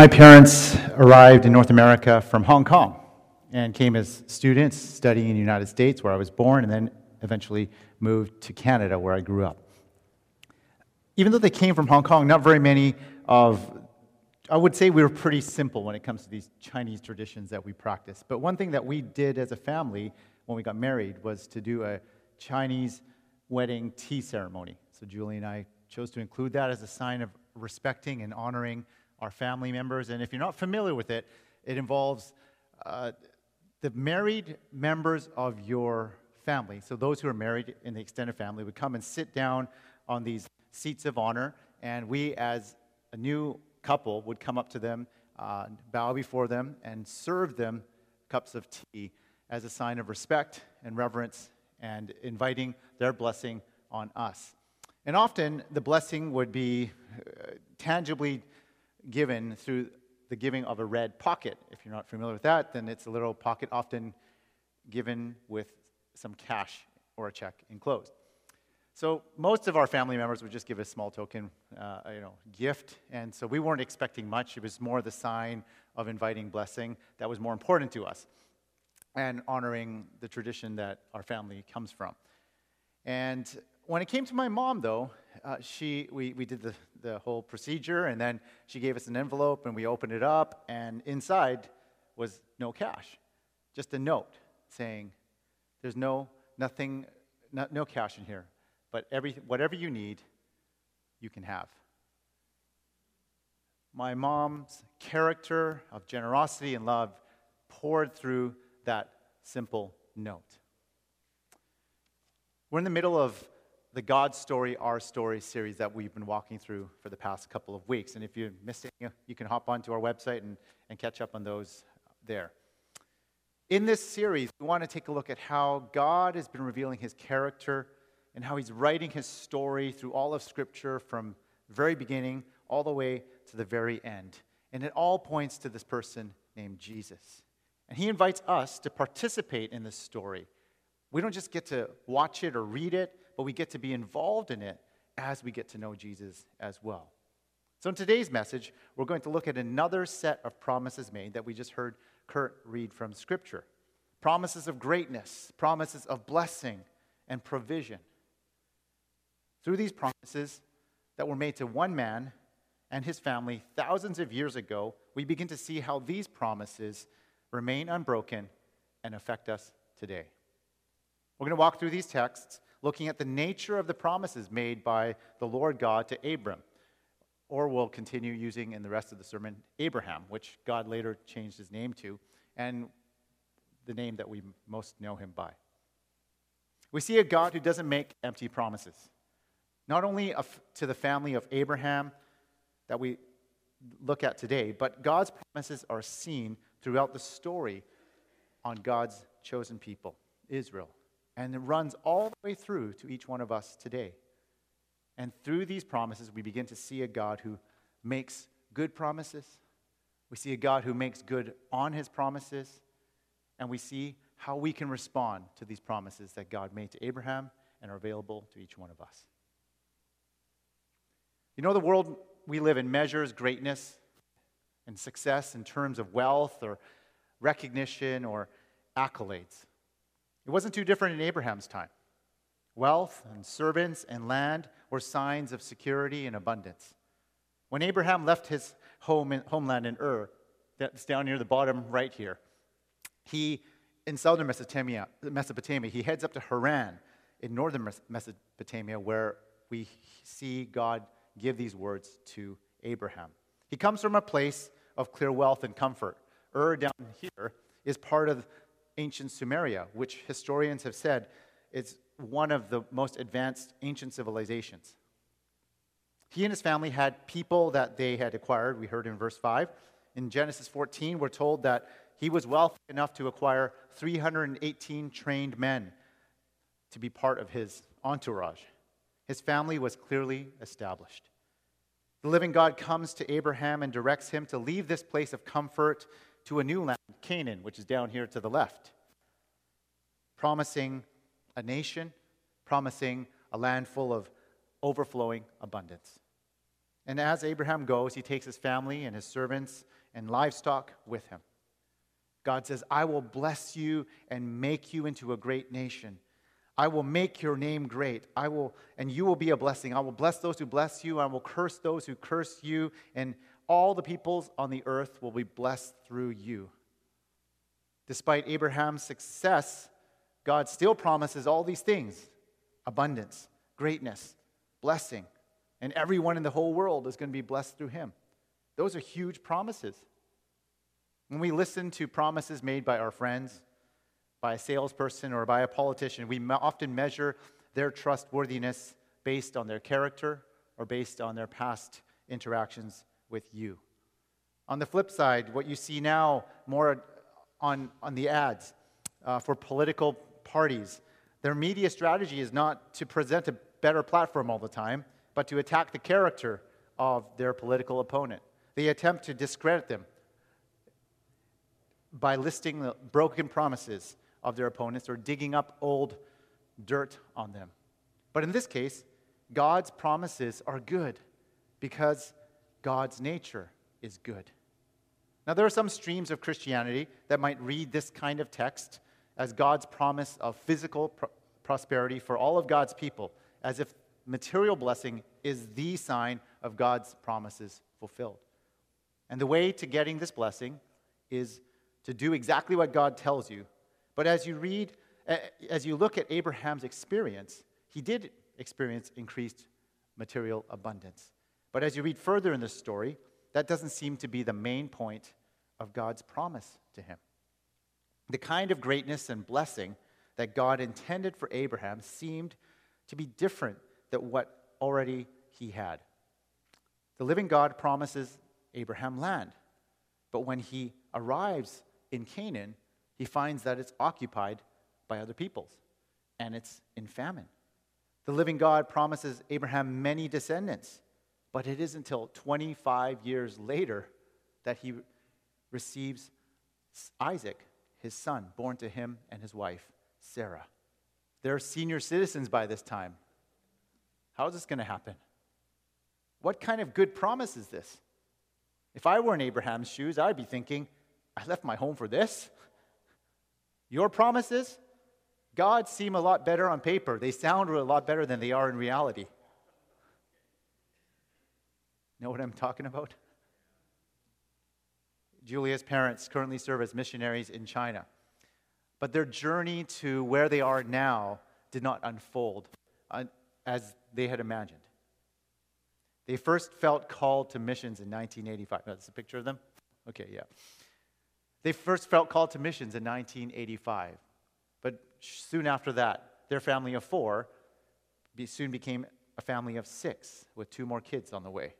My parents arrived in North America from Hong Kong and came as students studying in the United States, where I was born, and then eventually moved to Canada, where I grew up. Even though they came from Hong Kong, not very many of I would say we were pretty simple when it comes to these Chinese traditions that we practice. But one thing that we did as a family when we got married was to do a Chinese wedding tea ceremony. So Julie and I chose to include that as a sign of respecting and honoring our family members. And if you're not familiar with it, it involves uh, the married members of your family. So those who are married in the extended family would come and sit down on these seats of honor, and we, as a new couple, would come up to them, uh, bow before them, and serve them cups of tea as a sign of respect and reverence and inviting their blessing on us. And often the blessing would be uh, tangibly given through the giving of a red pocket. If you're not familiar with that, then it's a little pocket often given with some cash or a check enclosed. So most of our family members would just give a small token, uh, you know, gift, and so we weren't expecting much. It was more the sign of inviting blessing that was more important to us, and honoring the tradition that our family comes from. And when it came to my mom, though, uh, she, we, we did the, the whole procedure, and then she gave us an envelope, and we opened it up, and inside was no cash, just a note saying, "There's no nothing, no, no cash in here, but every, whatever you need, you can have." My mom's character of generosity and love poured through that simple note. We're in the middle of the God Story, Our Story series that we've been walking through for the past couple of weeks. And if you missed it, you can hop onto our website and, and catch up on those there. In this series, we want to take a look at how God has been revealing his character and how he's writing his story through all of Scripture from the very beginning all the way to the very end. And it all points to this person named Jesus. And he invites us to participate in this story. We don't just get to watch it or read it, but we get to be involved in it as we get to know Jesus as well. So, in today's message, we're going to look at another set of promises made that we just heard Kurt read from Scripture promises of greatness, promises of blessing and provision. Through these promises that were made to one man and his family thousands of years ago, we begin to see how these promises remain unbroken and affect us today. We're going to walk through these texts looking at the nature of the promises made by the Lord God to Abram. Or we'll continue using in the rest of the sermon Abraham, which God later changed his name to, and the name that we most know him by. We see a God who doesn't make empty promises, not only to the family of Abraham that we look at today, but God's promises are seen throughout the story on God's chosen people, Israel. And it runs all the way through to each one of us today. And through these promises, we begin to see a God who makes good promises. We see a God who makes good on his promises. And we see how we can respond to these promises that God made to Abraham and are available to each one of us. You know, the world we live in measures greatness and success in terms of wealth or recognition or accolades. It wasn't too different in Abraham's time. Wealth and servants and land were signs of security and abundance. When Abraham left his home in, homeland in Ur, that's down near the bottom right here, he, in southern Mesopotamia, Mesopotamia, he heads up to Haran in northern Mesopotamia, where we see God give these words to Abraham. He comes from a place of clear wealth and comfort. Ur down here is part of ancient Sumeria, which historians have said is one of the most advanced ancient civilizations. He and his family had people that they had acquired. We heard in verse 5. In Genesis 14, we're told that he was wealthy enough to acquire 318 trained men to be part of his entourage. His family was clearly established. The living God comes to Abraham and directs him to leave this place of comfort to a new land, Canaan, which is down here to the left, promising a nation, promising a land full of overflowing abundance. And as Abraham goes, he takes his family and his servants and livestock with him. God says, I will bless you and make you into a great nation. I will make your name great. I will, and you will be a blessing. I will bless those who bless you. I will curse those who curse you. And all the peoples on the earth will be blessed through you. Despite Abraham's success, God still promises all these things abundance, greatness, blessing, and everyone in the whole world is going to be blessed through him. Those are huge promises. When we listen to promises made by our friends, by a salesperson, or by a politician, we often measure their trustworthiness based on their character or based on their past interactions with you. On the flip side, what you see now more on, on the ads uh, for political parties, their media strategy is not to present a better platform all the time, but to attack the character of their political opponent. They attempt to discredit them by listing the broken promises of their opponents or digging up old dirt on them. But in this case, God's promises are good because God's nature is good. Now, there are some streams of Christianity that might read this kind of text as God's promise of physical pro- prosperity for all of God's people, as if material blessing is the sign of God's promises fulfilled. And the way to getting this blessing is to do exactly what God tells you. But as you read, as you look at Abraham's experience, he did experience increased material abundance. But as you read further in the story, that doesn't seem to be the main point of God's promise to him. The kind of greatness and blessing that God intended for Abraham seemed to be different than what already he had. The living God promises Abraham land, but when he arrives in Canaan, he finds that it's occupied by other peoples and it's in famine. The living God promises Abraham many descendants, but it isn't until 25 years later that he receives Isaac, his son, born to him and his wife, Sarah. They're senior citizens by this time. How is this going to happen? What kind of good promise is this? If I were in Abraham's shoes, I'd be thinking, I left my home for this. Your promises, God, seem a lot better on paper. They sound a lot better than they are in reality. Know what I'm talking about? Julia's parents currently serve as missionaries in China. But their journey to where they are now did not unfold as they had imagined. They first felt called to missions in 1985. That's a picture of them? Okay, yeah. They first felt called to missions in 1985. But soon after that, their family of four soon became a family of six with two more kids on the way.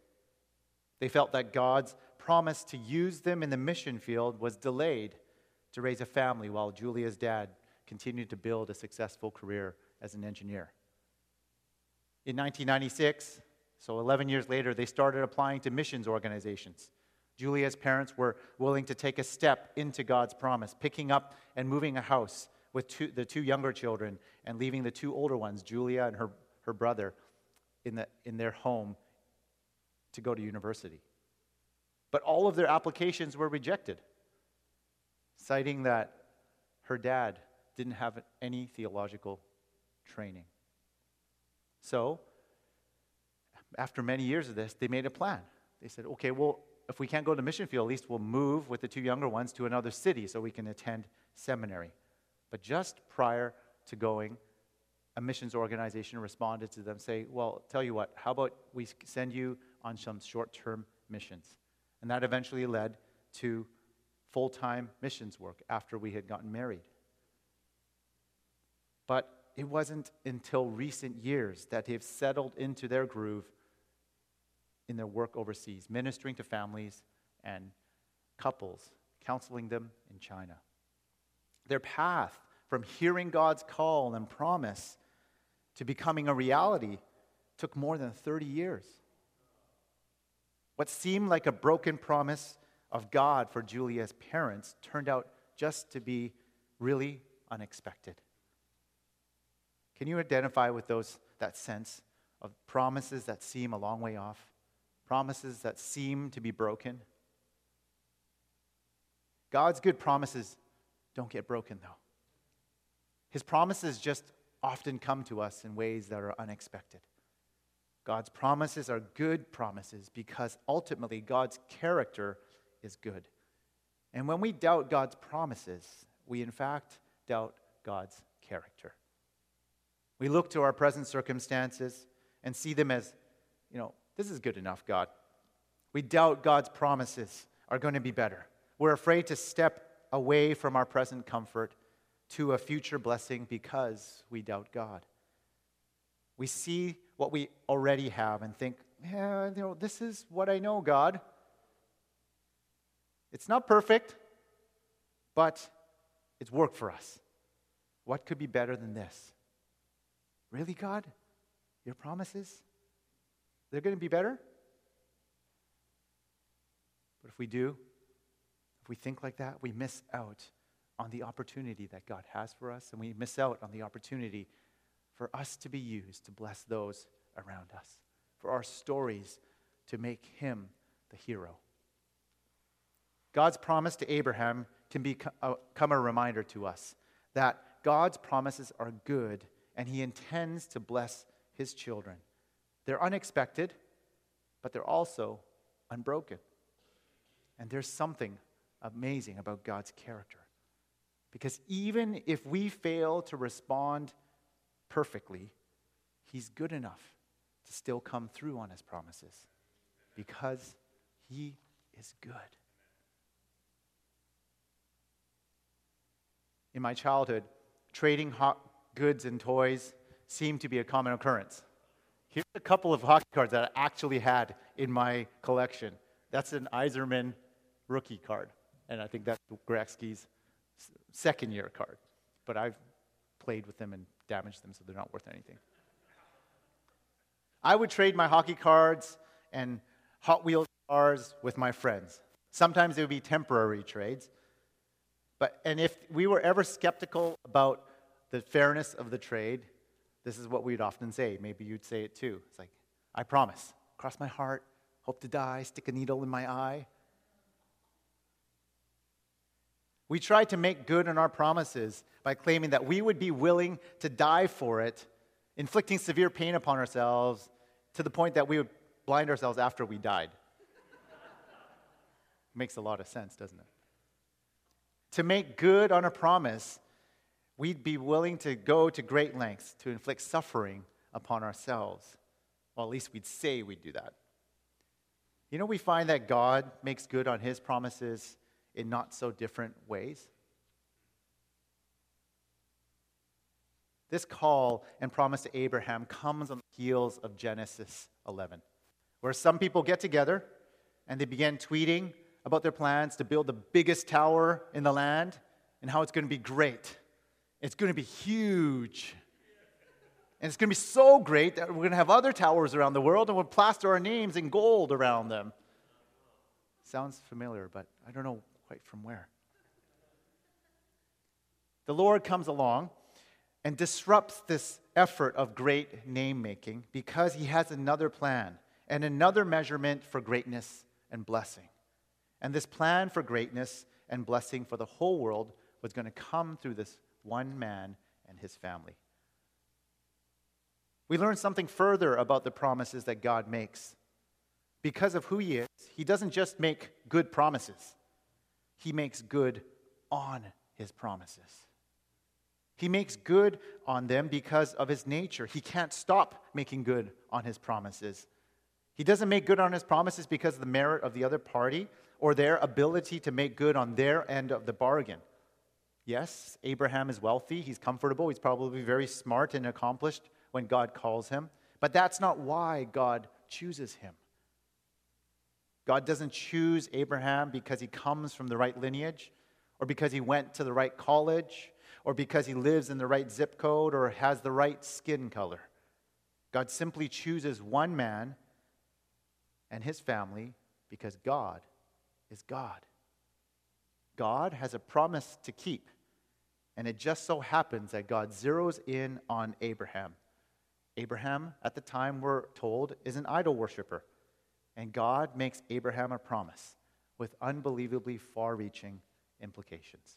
They felt that God's promise to use them in the mission field was delayed to raise a family while Julia's dad continued to build a successful career as an engineer. In 1996, so 11 years later, they started applying to missions organizations. Julia's parents were willing to take a step into God's promise, picking up and moving a house with two, the two younger children and leaving the two older ones, Julia and her, her brother, in, the, in their home to go to university. But all of their applications were rejected, citing that her dad didn't have any theological training. So, after many years of this, they made a plan. They said, okay, well, if we can't go to mission field, at least we'll move with the two younger ones to another city so we can attend seminary. But just prior to going, a missions organization responded to them, say, well, tell you what, how about we send you on some short term missions? And that eventually led to full time missions work after we had gotten married. But it wasn't until recent years that they've settled into their groove in their work overseas, ministering to families and couples, counseling them in China. Their path from hearing God's call and promise to becoming a reality took more than 30 years. What seemed like a broken promise of God for Julia's parents turned out just to be really unexpected. Can you identify with those that sense of promises that seem a long way off? promises that seem to be broken. God's good promises don't get broken, though. His promises just often come to us in ways that are unexpected. God's promises are good promises because ultimately God's character is good. And when we doubt God's promises, we in fact doubt God's character. We look to our present circumstances and see them as, you know, this is good enough, God. We doubt God's promises are going to be better. We're afraid to step away from our present comfort to a future blessing because we doubt God. We see what we already have and think, yeah, you know, this is what I know, God. It's not perfect, but it's worked for us. What could be better than this? Really, God? Your promises? They're going to be better? But if we do, if we think like that, we miss out on the opportunity that God has for us, and we miss out on the opportunity for us to be used to bless those around us, for our stories to make Him the hero. God's promise to Abraham can become uh, a reminder to us that God's promises are good and He intends to bless His children. They're unexpected, but they're also unbroken. And there's something amazing about God's character. Because even if we fail to respond perfectly, He's good enough to still come through on His promises because He is good. In my childhood, trading hot goods and toys seemed to be a common occurrence. Here's a couple of hockey cards that I actually had in my collection. That's an Yzerman rookie card, and I think that's Gretzky's second year card. But I've played with them and damaged them, so they're not worth anything. I would trade my hockey cards and Hot Wheels cars with my friends. Sometimes it would be temporary trades. But, and if we were ever skeptical about the fairness of the trade, this is what we'd often say. Maybe you'd say it too. It's like, I promise, cross my heart, hope to die, stick a needle in my eye. We tried to make good on our promises by claiming that we would be willing to die for it, inflicting severe pain upon ourselves to the point that we would blind ourselves after we died. Makes a lot of sense, doesn't it? To make good on a promise, we'd be willing to go to great lengths to inflict suffering upon ourselves. Well, at least we'd say we'd do that. You know, we find that God makes good on his promises in not so different ways. This call and promise to Abraham comes on the heels of Genesis 11, where some people get together and they begin tweeting about their plans to build the biggest tower in the land and how it's going to be great. It's going to be huge. And it's going to be so great that we're going to have other towers around the world and we'll plaster our names in gold around them. Sounds familiar, but I don't know quite from where. The Lord comes along and disrupts this effort of great name making because he has another plan and another measurement for greatness and blessing. And this plan for greatness and blessing for the whole world was going to come through this one man and his family. We learn something further about the promises that God makes. Because of who he is, he doesn't just make good promises, he makes good on his promises. He makes good on them because of his nature. He can't stop making good on his promises. He doesn't make good on his promises because of the merit of the other party or their ability to make good on their end of the bargain. Yes, Abraham is wealthy, he's comfortable, he's probably very smart and accomplished when God calls him, but that's not why God chooses him. God doesn't choose Abraham because he comes from the right lineage, or because he went to the right college, or because he lives in the right zip code, or has the right skin color. God simply chooses one man and his family because God is God. God has a promise to keep. And it just so happens that God zeroes in on Abraham. Abraham, at the time, we're told, is an idol worshiper. And God makes Abraham a promise with unbelievably far reaching implications.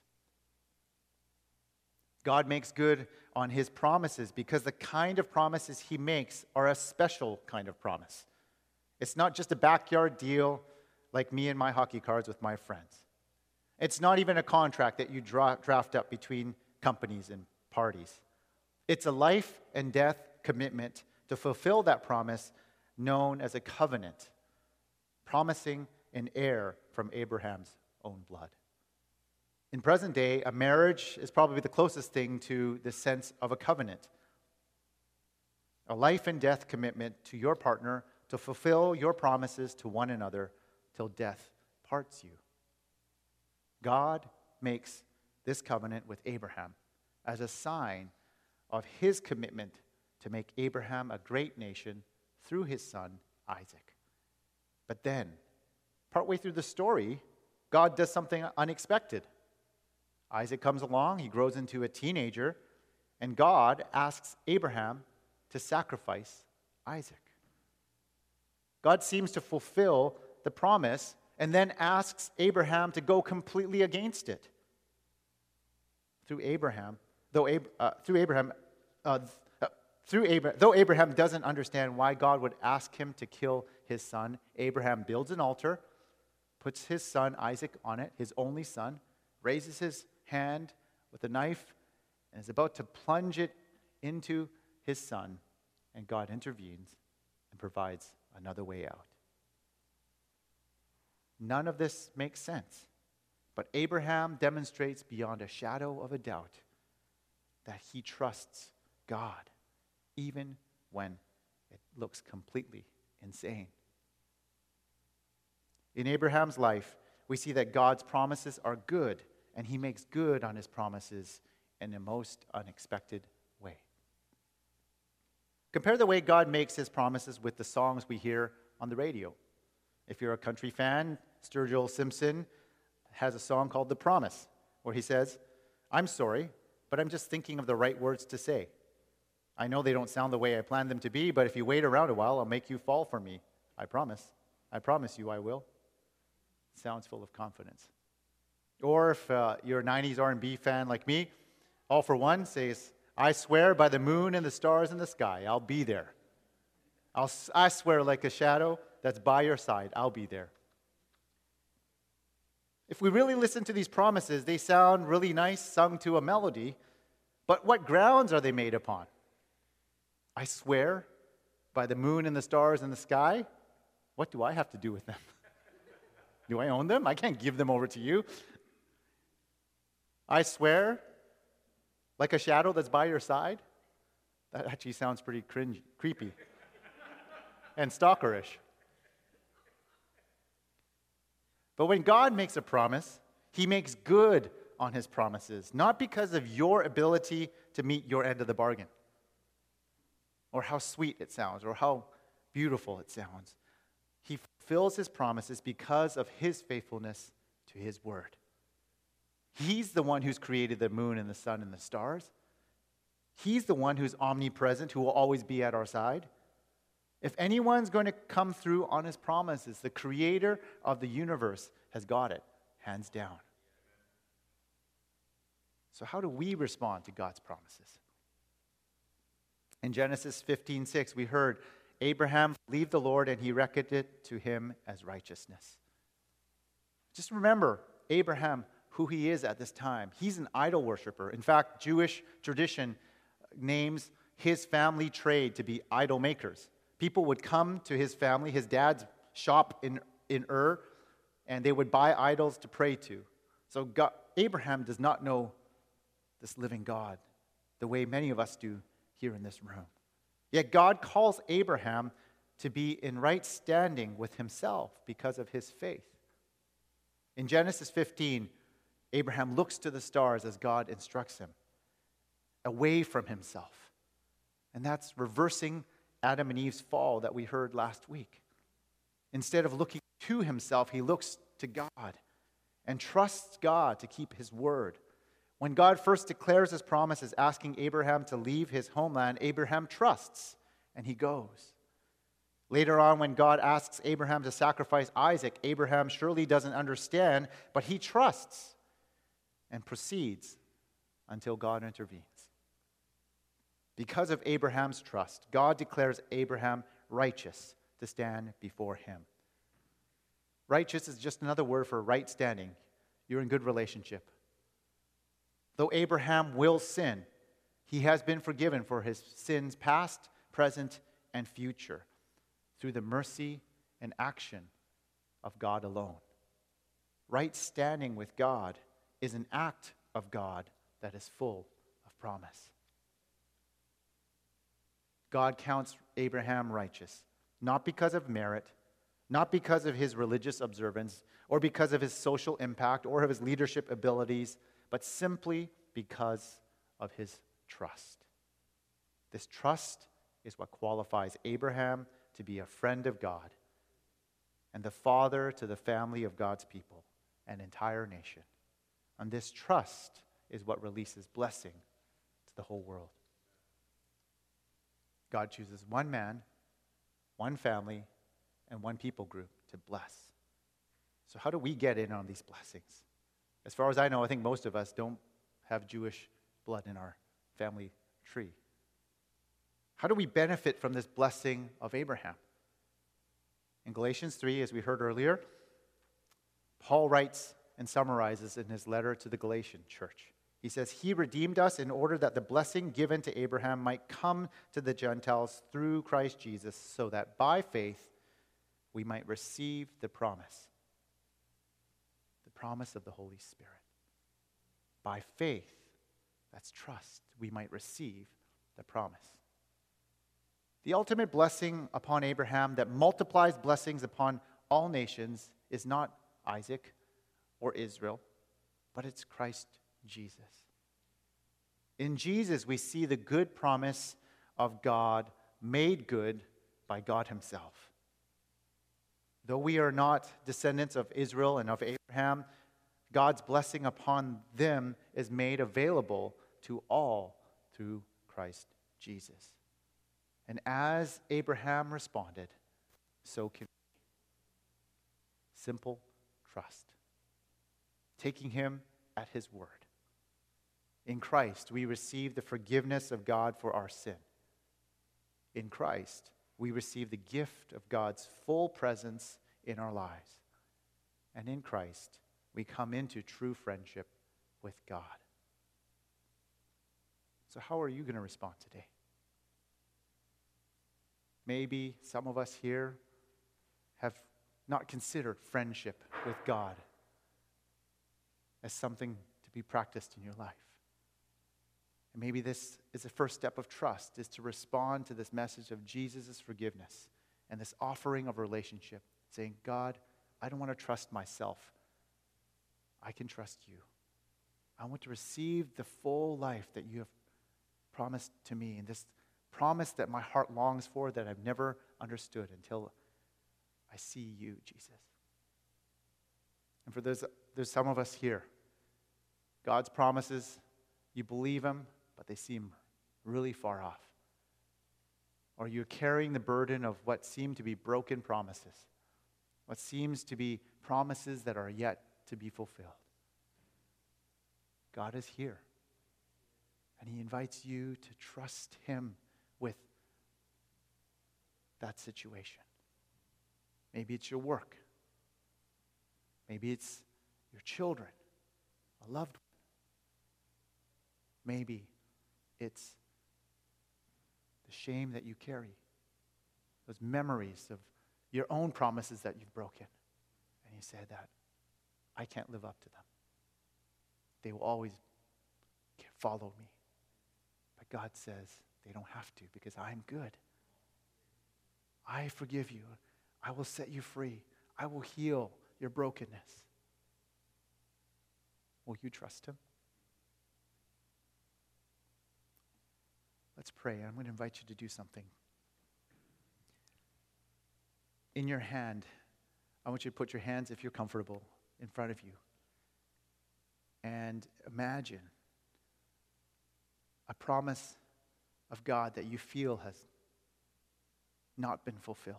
God makes good on his promises because the kind of promises he makes are a special kind of promise. It's not just a backyard deal like me and my hockey cards with my friends. It's not even a contract that you draft up between companies and parties. It's a life and death commitment to fulfill that promise known as a covenant, promising an heir from Abraham's own blood. In present day, a marriage is probably the closest thing to the sense of a covenant. A life and death commitment to your partner to fulfill your promises to one another till death parts you. God makes this covenant with Abraham as a sign of his commitment to make Abraham a great nation through his son, Isaac. But then, partway through the story, God does something unexpected. Isaac comes along, he grows into a teenager, and God asks Abraham to sacrifice Isaac. God seems to fulfill the promise and then asks Abraham to go completely against it. Through Abraham, though Ab- uh, through Abraham, uh, uh, through Abraham, though Abraham doesn't understand why God would ask him to kill his son, Abraham builds an altar, puts his son Isaac on it, his only son, raises his hand with a knife, and is about to plunge it into his son, and God intervenes and provides another way out. None of this makes sense. But Abraham demonstrates beyond a shadow of a doubt that he trusts God, even when it looks completely insane. In Abraham's life, we see that God's promises are good, and he makes good on his promises in the most unexpected way. Compare the way God makes his promises with the songs we hear on the radio. If you're a country fan, Sturgill Simpson has a song called The Promise, where he says, I'm sorry, but I'm just thinking of the right words to say. I know they don't sound the way I planned them to be, but if you wait around a while, I'll make you fall for me. I promise. I promise you I will. Sounds full of confidence. Or if uh, you're a 90s R&B fan like me, All-4-One says, I swear by the moon and the stars in the sky, I'll be there. I'll, I swear like a shadow that's by your side, I'll be there. If we really listen to these promises, they sound really nice, sung to a melody, but what grounds are they made upon? I swear by the moon and the stars in the sky. What do I have to do with them? do I own them? I can't give them over to you. I swear, like a shadow that's by your side. That actually sounds pretty cringe, creepy and stalkerish. But when God makes a promise, he makes good on his promises, not because of your ability to meet your end of the bargain, or how sweet it sounds, or how beautiful it sounds. He fulfills his promises because of his faithfulness to his word. He's the one who's created the moon and the sun and the stars. He's the one who's omnipresent, who will always be at our side. If anyone's going to come through on his promises, the creator of the universe has got it, hands down. So, how do we respond to God's promises? In Genesis 15 6, we heard Abraham leave the Lord and he reckoned it to him as righteousness. Just remember Abraham, who he is at this time. He's an idol worshiper. In fact, Jewish tradition names his family trade to be idol makers. People would come to his family, his dad's shop in, in Ur, and they would buy idols to pray to. So God, Abraham does not know this living God the way many of us do here in this room. Yet God calls Abraham to be in right standing with himself because of his faith. In Genesis 15, Abraham looks to the stars as God instructs him, away from himself. And that's reversing Adam and Eve's fall that we heard last week. Instead of looking to himself, he looks to God and trusts God to keep his word. When God first declares his promises, asking Abraham to leave his homeland, Abraham trusts and he goes. Later on, when God asks Abraham to sacrifice Isaac, Abraham surely doesn't understand, but he trusts and proceeds until God intervenes. Because of Abraham's trust, God declares Abraham righteous to stand before him. Righteous is just another word for right standing. You're in good relationship. Though Abraham will sin, he has been forgiven for his sins past, present, and future through the mercy and action of God alone. Right standing with God is an act of God that is full of promise. God counts Abraham righteous, not because of merit, not because of his religious observance, or because of his social impact, or of his leadership abilities, but simply because of his trust. This trust is what qualifies Abraham to be a friend of God and the father to the family of God's people, an entire nation. And this trust is what releases blessing to the whole world. God chooses one man, one family, and one people group to bless. So, how do we get in on these blessings? As far as I know, I think most of us don't have Jewish blood in our family tree. How do we benefit from this blessing of Abraham? In Galatians 3, as we heard earlier, Paul writes and summarizes in his letter to the Galatian church. He says, He redeemed us in order that the blessing given to Abraham might come to the Gentiles through Christ Jesus, so that by faith we might receive the promise promise of the Holy Spirit. By faith, that's trust, we might receive the promise. The ultimate blessing upon Abraham that multiplies blessings upon all nations is not Isaac or Israel, but it's Christ Jesus. In Jesus, we see the good promise of God made good by God Himself. Though we are not descendants of Israel and of Abraham, God's blessing upon them is made available to all through Christ Jesus. And as Abraham responded, so can we. Simple trust. Taking him at his word. In Christ, we receive the forgiveness of God for our sin. In Christ, we receive the gift of God's full presence in our lives. And in Christ, we come into true friendship with God. So, how are you going to respond today? Maybe some of us here have not considered friendship with God as something to be practiced in your life. And maybe this is the first step of trust is to respond to this message of Jesus' forgiveness and this offering of relationship, saying, God, I don't want to trust myself. I can trust you. I want to receive the full life that you have promised to me and this promise that my heart longs for that I've never understood until I see you, Jesus. And for those, there's some of us here, God's promises, you believe them, but they seem really far off. Or you're carrying the burden of what seem to be broken promises, what seems to be promises that are yet to be fulfilled. God is here. And He invites you to trust Him with that situation. Maybe it's your work. Maybe it's your children, a loved one. Maybe it's the shame that you carry, those memories of your own promises that you've broken. And you said that I can't live up to them. They will always follow me. But God says, they don't have to because I'm good. I forgive you. I will set you free. I will heal your brokenness. Will you trust him? Let's pray. I'm going to invite you to do something. In your hand, I want you to put your hands, if you're comfortable, in front of you. And imagine a promise of God that you feel has not been fulfilled.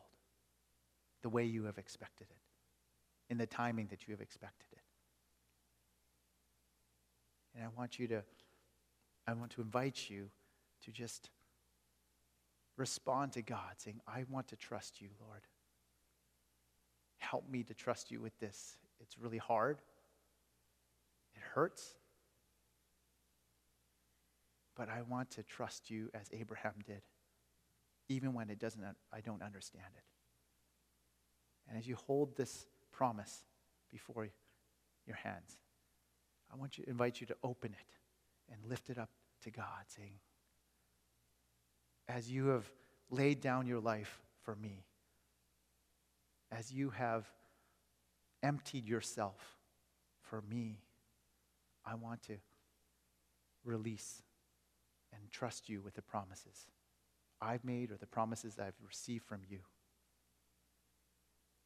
the way you have expected it, in the timing that you have expected it. And I want you to, I want to invite you to just respond to God, saying, I want to trust you, Lord. Help me to trust you with this. It's really hard, it hurts. But I want to trust you as Abraham did, even when it doesn't, I don't understand it. And as you hold this promise before your hands, I want to invite you to open it and lift it up to God, saying, As you have laid down your life for me, as you have emptied yourself for me, I want to release and trust you with the promises I've made or the promises I've received from you.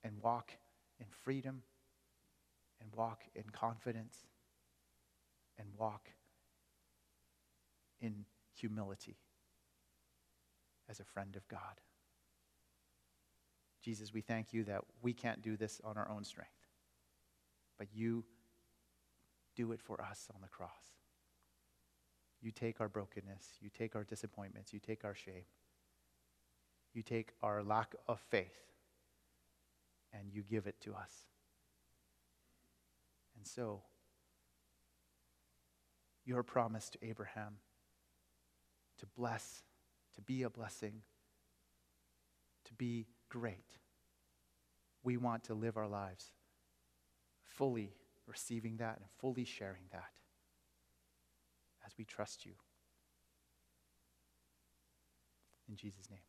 And walk in freedom and walk in confidence and walk in humility as a friend of God. Jesus, we thank you that we can't do this on our own strength, but you do it for us on the cross. You take our brokenness, you take our disappointments, you take our shame, you take our lack of faith, and you give it to us. And so, your promise to Abraham to bless, to be a blessing, to be great. We want to live our lives fully receiving that and fully sharing that as we trust you. In Jesus' name.